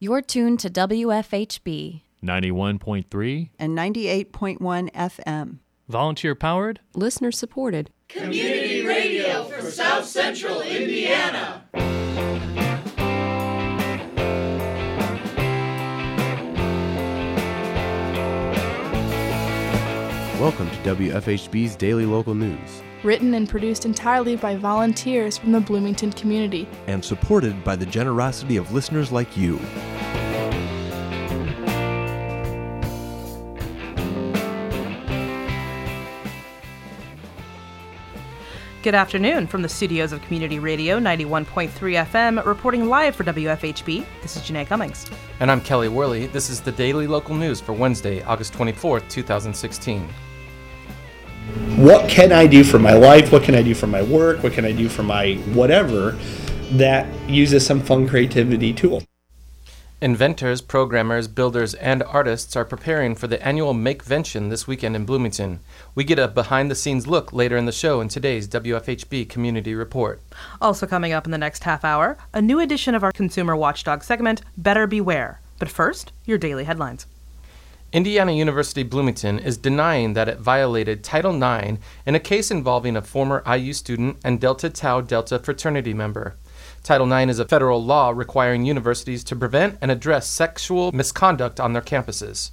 You're tuned to WFHB. 91.3, and 98.1 FM. volunteer powered. Listener supported. Welcome to WFHB's Daily Local News written and produced entirely by volunteers from the Bloomington community. and supported by the generosity of listeners like you. Good afternoon from the studios of Community Radio 91.3 FM, reporting live for WFHB. This is Janae Cummings. And I'm Kelly Worley. This is the daily local news for Wednesday, August 24th, 2016. What can I do for my life? What can I do for my work? What can I do for my whatever that uses some fun creativity tool? Inventors, programmers, builders, and artists are preparing for the annual Makevention this weekend in Bloomington. We get a behind the scenes look later in the show in today's WFHB Community Report. Also coming up in the next half hour, a new edition of our Consumer Watchdog segment, Better Beware. But first, your daily headlines. Indiana University Bloomington is denying that it violated Title IX in a case involving a former IU student and Delta Tau Delta fraternity member. Title IX is a federal law requiring universities to prevent and address sexual misconduct on their campuses.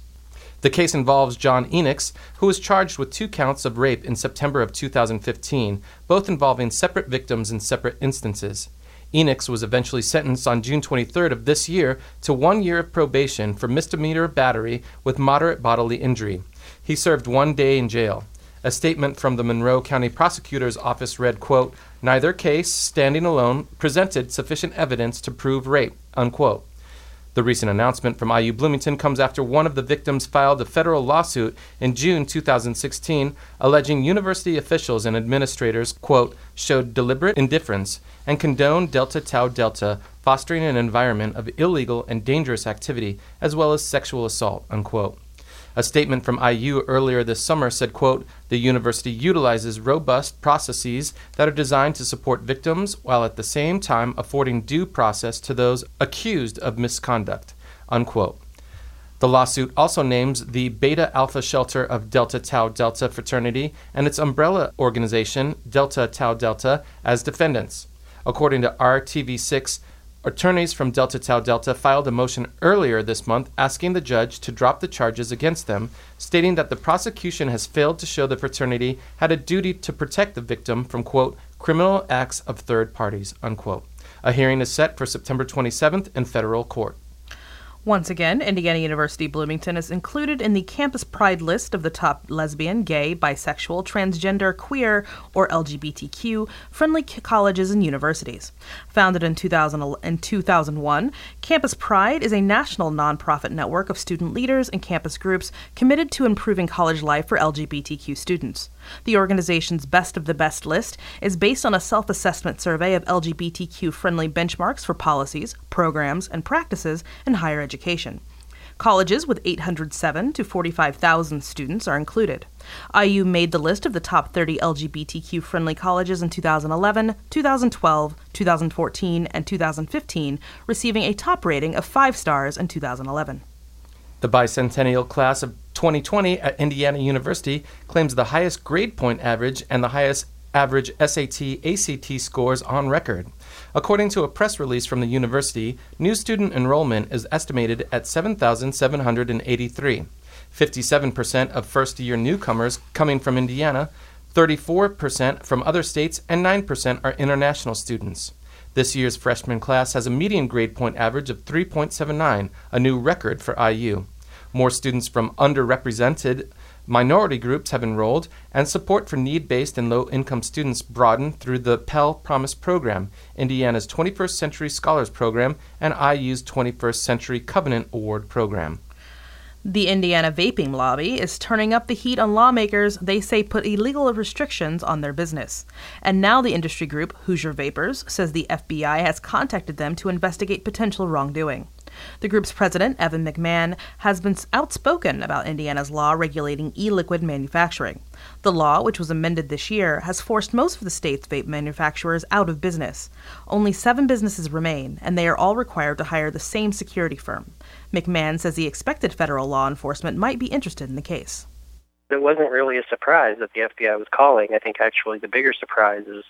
The case involves John Enochs, who was charged with two counts of rape in September of 2015, both involving separate victims in separate instances. Enochs was eventually sentenced on June 23rd of this year to one year of probation for misdemeanor battery with moderate bodily injury. He served one day in jail. A statement from the Monroe County Prosecutor's Office read, quote, Neither case, standing alone, presented sufficient evidence to prove rape, unquote. The recent announcement from IU Bloomington comes after one of the victims filed a federal lawsuit in June 2016 alleging university officials and administrators, quote, showed deliberate indifference and condoned Delta Tau Delta, fostering an environment of illegal and dangerous activity as well as sexual assault, unquote. A statement from IU earlier this summer said, quote, the university utilizes robust processes that are designed to support victims while at the same time affording due process to those accused of misconduct, unquote. The lawsuit also names the Beta Alpha Shelter of Delta Tau Delta fraternity and its umbrella organization, Delta Tau Delta, as defendants. According to RTV6, attorneys from Delta Tau Delta filed a motion earlier this month asking the judge to drop the charges against them, stating that the prosecution has failed to show the fraternity had a duty to protect the victim from, quote, criminal acts of third parties, unquote. A hearing is set for September 27th in federal court. Once again, Indiana University Bloomington is included in the Campus Pride list of the top lesbian, gay, bisexual, transgender, queer, or LGBTQ friendly colleges and universities. Founded in 2000, in 2001, Campus Pride is a national nonprofit network of student leaders and campus groups committed to improving college life for LGBTQ students. The organization's Best of the Best list is based on a self assessment survey of LGBTQ friendly benchmarks for policies, programs, and practices in higher education. Colleges with 807 to 45,000 students are included. IU made the list of the top 30 LGBTQ friendly colleges in 2011, 2012, 2014, and 2015, receiving a top rating of 5 stars in 2011. The bicentennial class of 2020 at Indiana University claims the highest grade point average and the highest average SAT ACT scores on record. According to a press release from the university, new student enrollment is estimated at 7,783. 57% of first year newcomers coming from Indiana, 34% from other states, and 9% are international students. This year's freshman class has a median grade point average of 3.79, a new record for IU. More students from underrepresented minority groups have enrolled, and support for need based and low income students broadened through the Pell Promise Program, Indiana's 21st Century Scholars Program, and IU's 21st Century Covenant Award Program. The Indiana vaping lobby is turning up the heat on lawmakers they say put illegal restrictions on their business. And now the industry group, Hoosier Vapers, says the FBI has contacted them to investigate potential wrongdoing. The group's president, Evan McMahon, has been outspoken about Indiana's law regulating e liquid manufacturing. The law, which was amended this year, has forced most of the state's vape manufacturers out of business. Only seven businesses remain, and they are all required to hire the same security firm. McMahon says he expected federal law enforcement might be interested in the case. It wasn't really a surprise that the FBI was calling. I think actually the bigger surprise is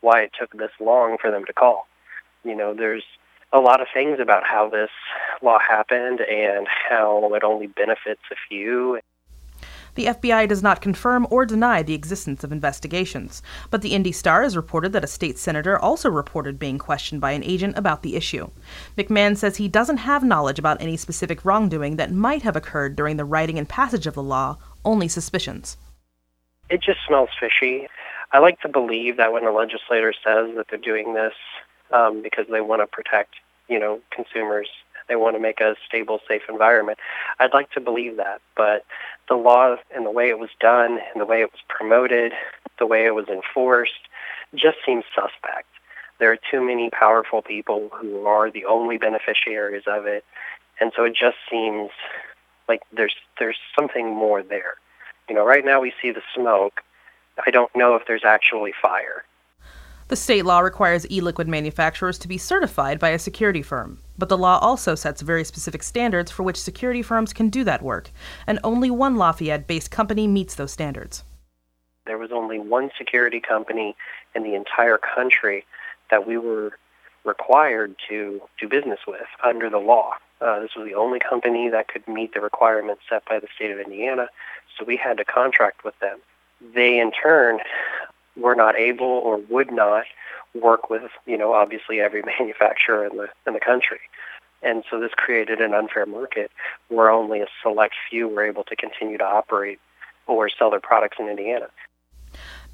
why it took this long for them to call. You know, there's a lot of things about how this law happened and how it only benefits a few. The FBI does not confirm or deny the existence of investigations, but the Indy Star has reported that a state senator also reported being questioned by an agent about the issue. McMahon says he doesn't have knowledge about any specific wrongdoing that might have occurred during the writing and passage of the law, only suspicions. It just smells fishy. I like to believe that when a legislator says that they're doing this um, because they want to protect, you know, consumers. They want to make a stable, safe environment. I'd like to believe that, but the law and the way it was done and the way it was promoted, the way it was enforced, just seems suspect. There are too many powerful people who are the only beneficiaries of it, and so it just seems like there's there's something more there. You know, right now we see the smoke. I don't know if there's actually fire. The state law requires e liquid manufacturers to be certified by a security firm, but the law also sets very specific standards for which security firms can do that work, and only one Lafayette based company meets those standards. There was only one security company in the entire country that we were required to do business with under the law. Uh, this was the only company that could meet the requirements set by the state of Indiana, so we had to contract with them. They, in turn, were not able or would not work with, you know, obviously every manufacturer in the in the country. And so this created an unfair market where only a select few were able to continue to operate or sell their products in Indiana.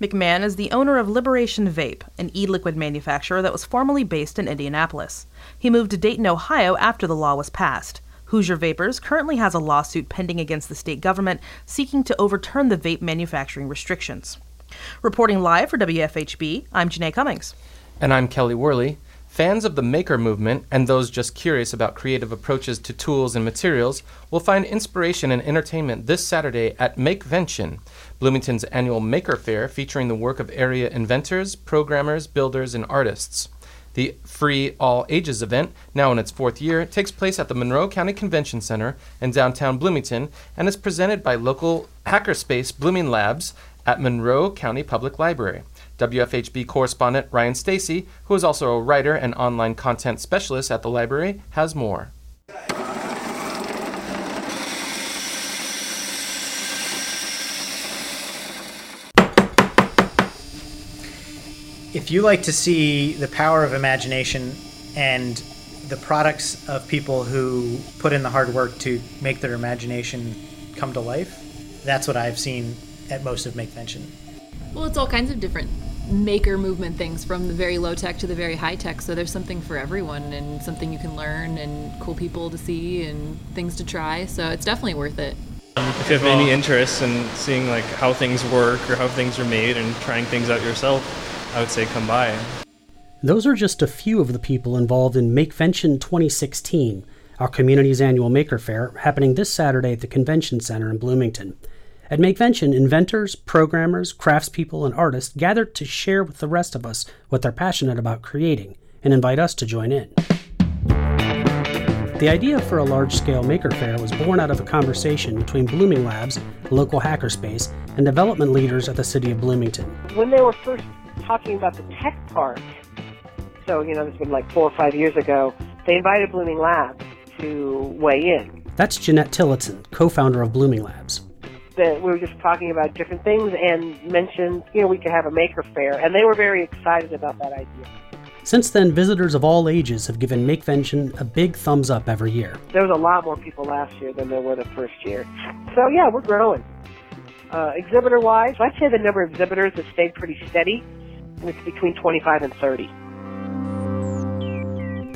McMahon is the owner of Liberation Vape, an e liquid manufacturer that was formerly based in Indianapolis. He moved to Dayton, Ohio after the law was passed. Hoosier Vapers currently has a lawsuit pending against the state government seeking to overturn the vape manufacturing restrictions. Reporting live for WFHB, I'm Janae Cummings. And I'm Kelly Worley. Fans of the maker movement and those just curious about creative approaches to tools and materials will find inspiration and entertainment this Saturday at Makevention, Bloomington's annual maker fair featuring the work of area inventors, programmers, builders, and artists. The free all ages event, now in its fourth year, takes place at the Monroe County Convention Center in downtown Bloomington and is presented by local hackerspace Blooming Labs at Monroe County Public Library. WFHB correspondent Ryan Stacy, who is also a writer and online content specialist at the library, has more. If you like to see the power of imagination and the products of people who put in the hard work to make their imagination come to life, that's what I've seen at most of Makevention. Well, it's all kinds of different maker movement things from the very low tech to the very high tech. So there's something for everyone and something you can learn and cool people to see and things to try. So it's definitely worth it. Um, if you have any interest in seeing like how things work or how things are made and trying things out yourself, I would say come by. Those are just a few of the people involved in Makevention 2016, our community's annual maker fair happening this Saturday at the Convention Center in Bloomington. At Makevention, inventors, programmers, craftspeople, and artists gather to share with the rest of us what they're passionate about creating and invite us to join in. The idea for a large scale maker fair was born out of a conversation between Blooming Labs, a local hackerspace, and development leaders at the city of Bloomington. When they were first talking about the tech part, so, you know, this has been like four or five years ago, they invited Blooming Labs to weigh in. That's Jeanette Tillotson, co founder of Blooming Labs that we were just talking about different things and mentioned, you know, we could have a maker fair, and they were very excited about that idea. Since then, visitors of all ages have given Makevention a big thumbs up every year. There was a lot more people last year than there were the first year. So, yeah, we're growing. Uh, exhibitor wise, I'd say the number of exhibitors has stayed pretty steady, and it's between 25 and 30.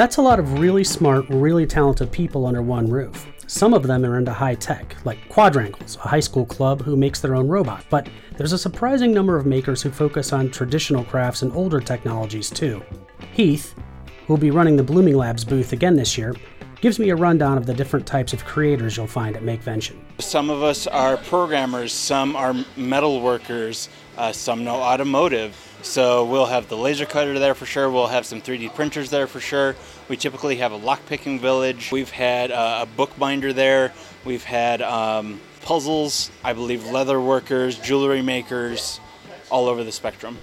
That's a lot of really smart, really talented people under one roof. Some of them are into high tech, like Quadrangles, a high school club who makes their own robot, but there's a surprising number of makers who focus on traditional crafts and older technologies too. Heath, who will be running the Blooming Labs booth again this year, gives me a rundown of the different types of creators you'll find at Makevention. Some of us are programmers, some are metal workers, uh, some know automotive. So we'll have the laser cutter there for sure. We'll have some 3D printers there for sure. We typically have a lockpicking village. We've had uh, a bookbinder there. We've had um, puzzles, I believe leather workers, jewelry makers, all over the spectrum.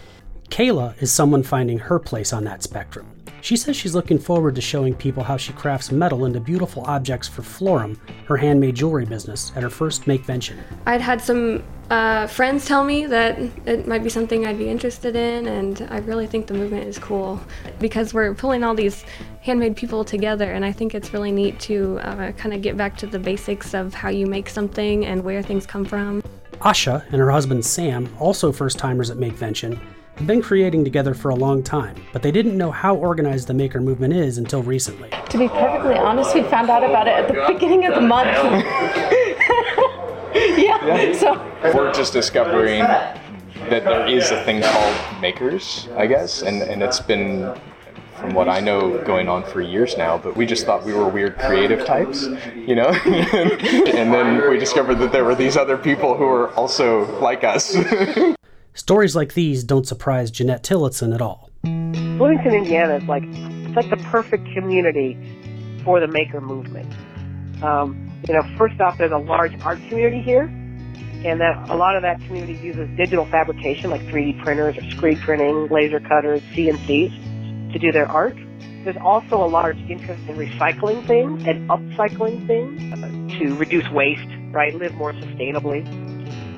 Kayla is someone finding her place on that spectrum. She says she's looking forward to showing people how she crafts metal into beautiful objects for Florum, her handmade jewelry business, at her first Makevention. I'd had some uh, friends tell me that it might be something I'd be interested in, and I really think the movement is cool because we're pulling all these handmade people together, and I think it's really neat to uh, kind of get back to the basics of how you make something and where things come from. Asha and her husband Sam, also first timers at Makevention, have been creating together for a long time, but they didn't know how organized the maker movement is until recently. To be perfectly honest, we found out about it at the beginning of the month. yeah, Yeah. so We're just discovering that there is a thing called makers, I guess, and, and it's been, from what I know, going on for years now, but we just thought we were weird creative types, you know? and then we discovered that there were these other people who were also like us. Stories like these don't surprise Jeanette Tillotson at all. Bloomington, Indiana is like it's like the perfect community for the maker movement. Um, you know, first off, there's a large art community here, and that a lot of that community uses digital fabrication like 3D printers or screen printing, laser cutters, CNCs to do their art. There's also a large interest in recycling things and upcycling things to reduce waste, right? Live more sustainably.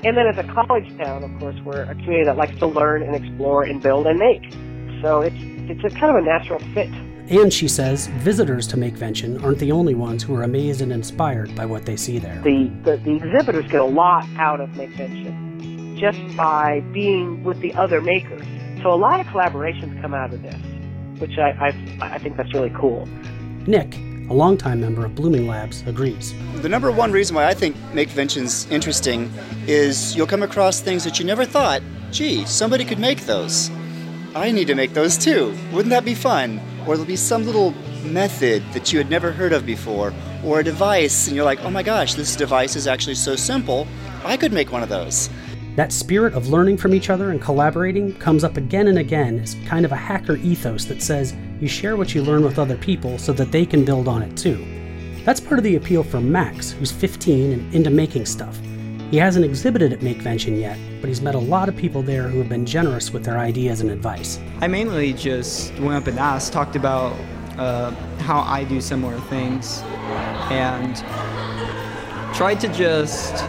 And then as a college town, of course, we're a community that likes to learn and explore and build and make. So it's it's a kind of a natural fit. And she says visitors to Makevention aren't the only ones who are amazed and inspired by what they see there. The, the, the exhibitors get a lot out of Makevention just by being with the other makers. So a lot of collaborations come out of this, which I, I, I think that's really cool. Nick, a longtime member of Blooming Labs, agrees. The number one reason why I think Makevention's interesting is you'll come across things that you never thought, gee, somebody could make those. I need to make those too. Wouldn't that be fun? Or there'll be some little method that you had never heard of before, or a device, and you're like, oh my gosh, this device is actually so simple, I could make one of those. That spirit of learning from each other and collaborating comes up again and again as kind of a hacker ethos that says you share what you learn with other people so that they can build on it too. That's part of the appeal for Max, who's 15 and into making stuff. He hasn't exhibited at Makevention yet, but he's met a lot of people there who have been generous with their ideas and advice. I mainly just went up and asked, talked about uh, how I do similar things, and tried to just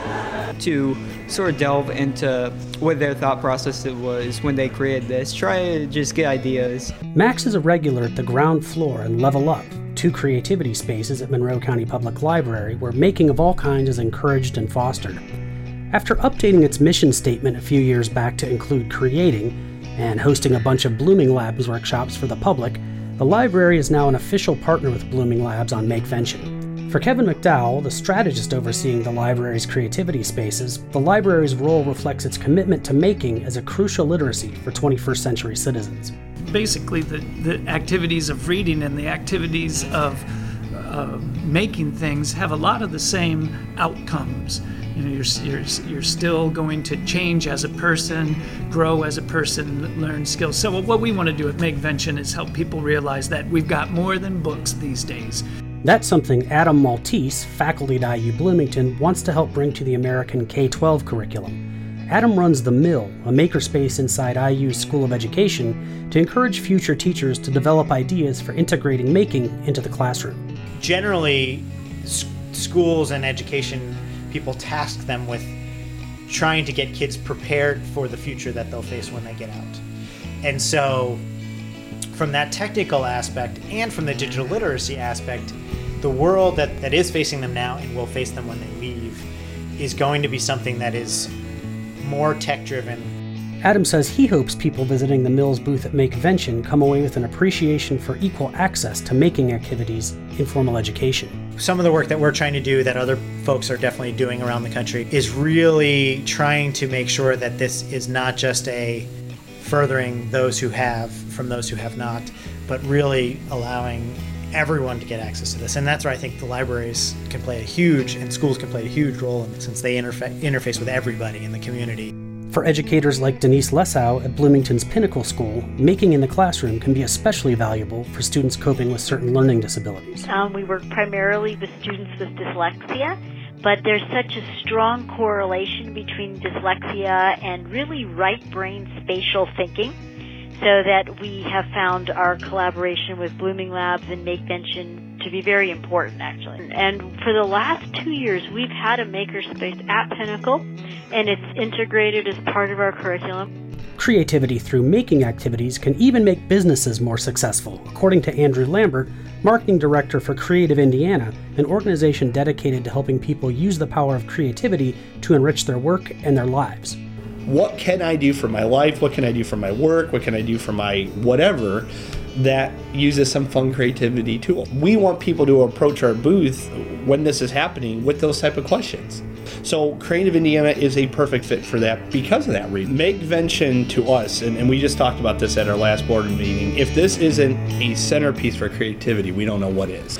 to sort of delve into what their thought process was when they created this. Try to just get ideas. Max is a regular at the ground floor and Level Up, two creativity spaces at Monroe County Public Library where making of all kinds is encouraged and fostered. After updating its mission statement a few years back to include creating and hosting a bunch of Blooming Labs workshops for the public, the library is now an official partner with Blooming Labs on Makevention. For Kevin McDowell, the strategist overseeing the library's creativity spaces, the library's role reflects its commitment to making as a crucial literacy for 21st century citizens. Basically, the, the activities of reading and the activities of uh, making things have a lot of the same outcomes. You know, you're, you're, you're still going to change as a person, grow as a person, learn skills. So, what we want to do at Makevention is help people realize that we've got more than books these days. That's something Adam Maltese, faculty at IU Bloomington, wants to help bring to the American K 12 curriculum. Adam runs The Mill, a makerspace inside IU's School of Education, to encourage future teachers to develop ideas for integrating making into the classroom. Generally, s- schools and education people task them with trying to get kids prepared for the future that they'll face when they get out. And so, from that technical aspect and from the digital literacy aspect, the world that, that is facing them now and will face them when they leave is going to be something that is more tech driven. Adam says he hopes people visiting the Mills booth at Makevention come away with an appreciation for equal access to making activities in formal education. Some of the work that we're trying to do that other folks are definitely doing around the country is really trying to make sure that this is not just a furthering those who have from those who have not, but really allowing everyone to get access to this. And that's where I think the libraries can play a huge, and schools can play a huge role in, since they interfa- interface with everybody in the community. For educators like Denise Lesau at Bloomington's Pinnacle School, making in the classroom can be especially valuable for students coping with certain learning disabilities. Um, we work primarily with students with dyslexia, but there's such a strong correlation between dyslexia and really right brain spatial thinking so that we have found our collaboration with Blooming Labs and MakeVention to be very important actually. And for the last two years we've had a makerspace at Pinnacle and it's integrated as part of our curriculum. Creativity through making activities can even make businesses more successful, according to Andrew Lambert, Marketing Director for Creative Indiana, an organization dedicated to helping people use the power of creativity to enrich their work and their lives what can I do for my life? What can I do for my work? What can I do for my whatever that uses some fun creativity tool? We want people to approach our booth when this is happening with those type of questions. So Creative Indiana is a perfect fit for that because of that reason. MakeVention to us, and, and we just talked about this at our last board meeting, if this isn't a centerpiece for creativity, we don't know what is.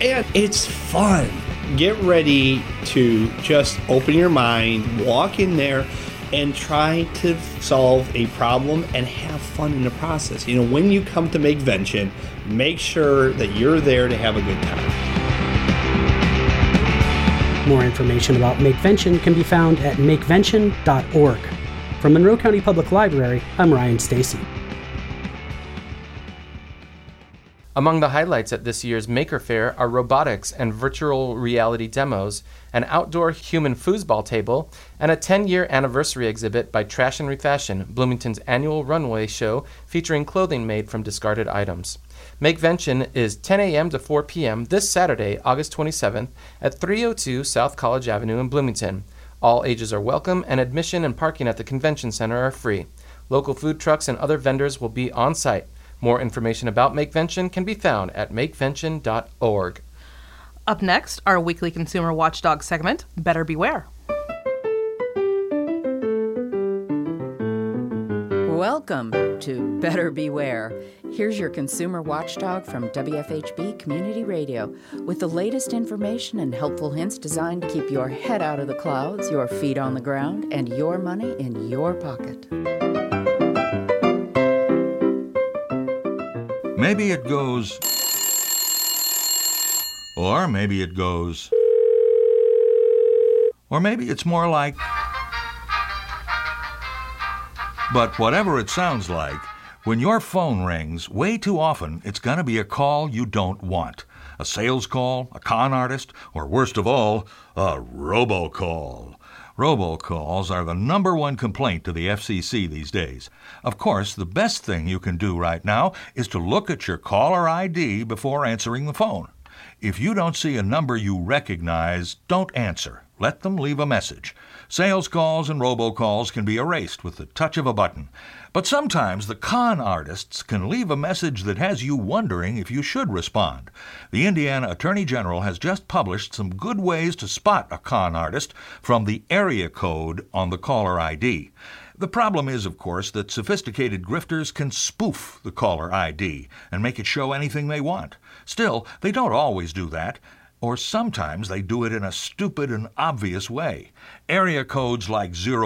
And it's fun get ready to just open your mind, walk in there, and try to solve a problem and have fun in the process. You know, when you come to make MakeVention, make sure that you're there to have a good time. More information about MakeVention can be found at makevention.org. From Monroe County Public Library, I'm Ryan Stacy. Among the highlights at this year's Maker Faire are robotics and virtual reality demos, an outdoor human foosball table, and a 10 year anniversary exhibit by Trash and Refashion, Bloomington's annual runway show featuring clothing made from discarded items. MakeVention is 10 a.m. to 4 p.m. this Saturday, August 27th, at 302 South College Avenue in Bloomington. All ages are welcome, and admission and parking at the convention center are free. Local food trucks and other vendors will be on site. More information about MakeVention can be found at makevention.org. Up next, our weekly consumer watchdog segment, Better Beware. Welcome to Better Beware. Here's your consumer watchdog from WFHB Community Radio with the latest information and helpful hints designed to keep your head out of the clouds, your feet on the ground, and your money in your pocket. Maybe it goes. Or maybe it goes. Or maybe it's more like. But whatever it sounds like, when your phone rings, way too often it's going to be a call you don't want. A sales call, a con artist, or worst of all, a robocall. Robocalls are the number one complaint to the FCC these days. Of course, the best thing you can do right now is to look at your caller ID before answering the phone. If you don't see a number you recognize, don't answer. Let them leave a message. Sales calls and robocalls can be erased with the touch of a button. But sometimes the con artists can leave a message that has you wondering if you should respond. The Indiana Attorney General has just published some good ways to spot a con artist from the area code on the caller ID. The problem is, of course, that sophisticated grifters can spoof the caller ID and make it show anything they want. Still, they don't always do that or sometimes they do it in a stupid and obvious way. Area codes like 000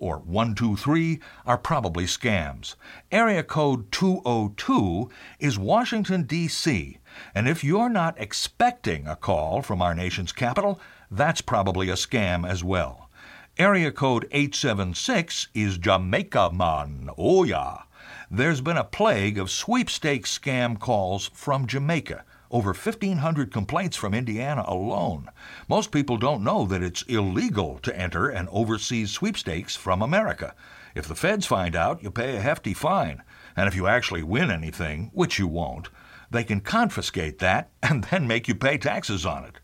or 123 are probably scams. Area code 202 is Washington, D.C., and if you're not expecting a call from our nation's capital, that's probably a scam as well. Area code 876 is Jamaica Man. Oh, yeah. There's been a plague of sweepstakes scam calls from Jamaica over 1,500 complaints from Indiana alone. Most people don't know that it's illegal to enter an overseas sweepstakes from America. If the feds find out, you pay a hefty fine. And if you actually win anything, which you won't, they can confiscate that and then make you pay taxes on it.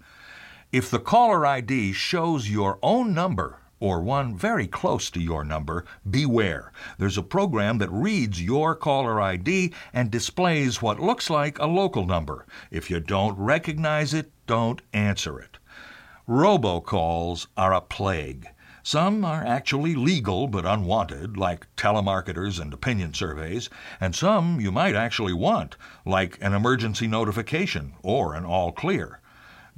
If the caller ID shows your own number or one very close to your number, beware. There's a program that reads your caller ID and displays what looks like a local number. If you don't recognize it, don't answer it. Robocalls are a plague. Some are actually legal but unwanted, like telemarketers and opinion surveys, and some you might actually want, like an emergency notification or an all clear.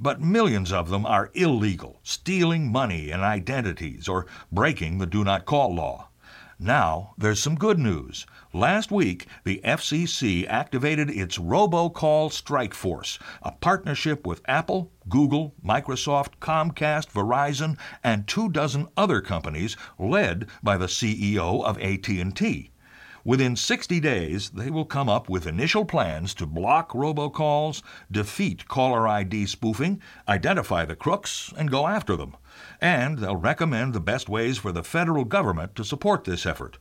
But millions of them are illegal, stealing money and identities or breaking the do not call law. Now, there's some good news. Last week, the FCC activated its robocall strike force, a partnership with Apple, Google, Microsoft, Comcast, Verizon, and two dozen other companies led by the CEO of AT&T. Within 60 days, they will come up with initial plans to block robocalls, defeat caller ID spoofing, identify the crooks, and go after them and they'll recommend the best ways for the federal government to support this effort.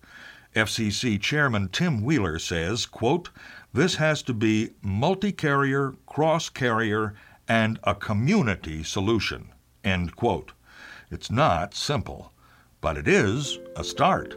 FCC Chairman Tom Wheeler says, quote, this has to be multi-carrier, cross-carrier, and a community solution, end quote. It's not simple, but it is a start.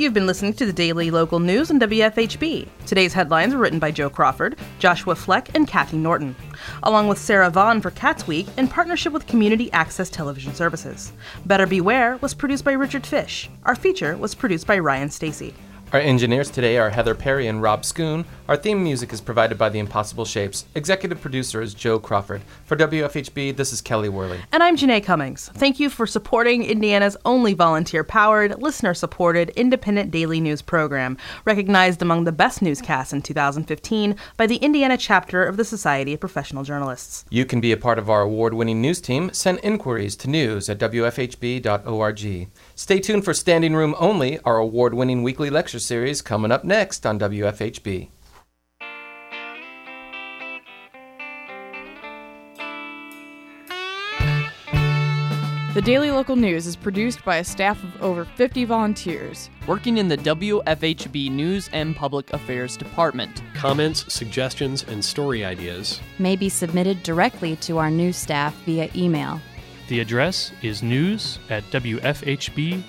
You've been listening to the daily local news on WFHB. Today's headlines were written by Joe Crawford, Joshua Fleck, and Kathy Norton, along with Sarah Vaughn for Cats Week in partnership with Community Access Television Services. Better Beware was produced by Richard Fish. Our feature was produced by Ryan Stacy. Our engineers today are Heather Perry and Rob Schoon. Our theme music is provided by The Impossible Shapes. Executive producer is Joe Crawford. For WFHB, this is Kelly Worley. And I'm Janae Cummings. Thank you for supporting Indiana's only volunteer powered, listener supported, independent daily news program, recognized among the best newscasts in 2015 by the Indiana chapter of the Society of Professional Journalists. You can be a part of our award winning news team. Send inquiries to news at WFHB.org. Stay tuned for Standing Room Only, our award winning weekly lecture series coming up next on WFHB. The Daily Local News is produced by a staff of over 50 volunteers working in the WFHB News and Public Affairs Department. Comments, suggestions, and story ideas may be submitted directly to our news staff via email the address is news at wfhb.org.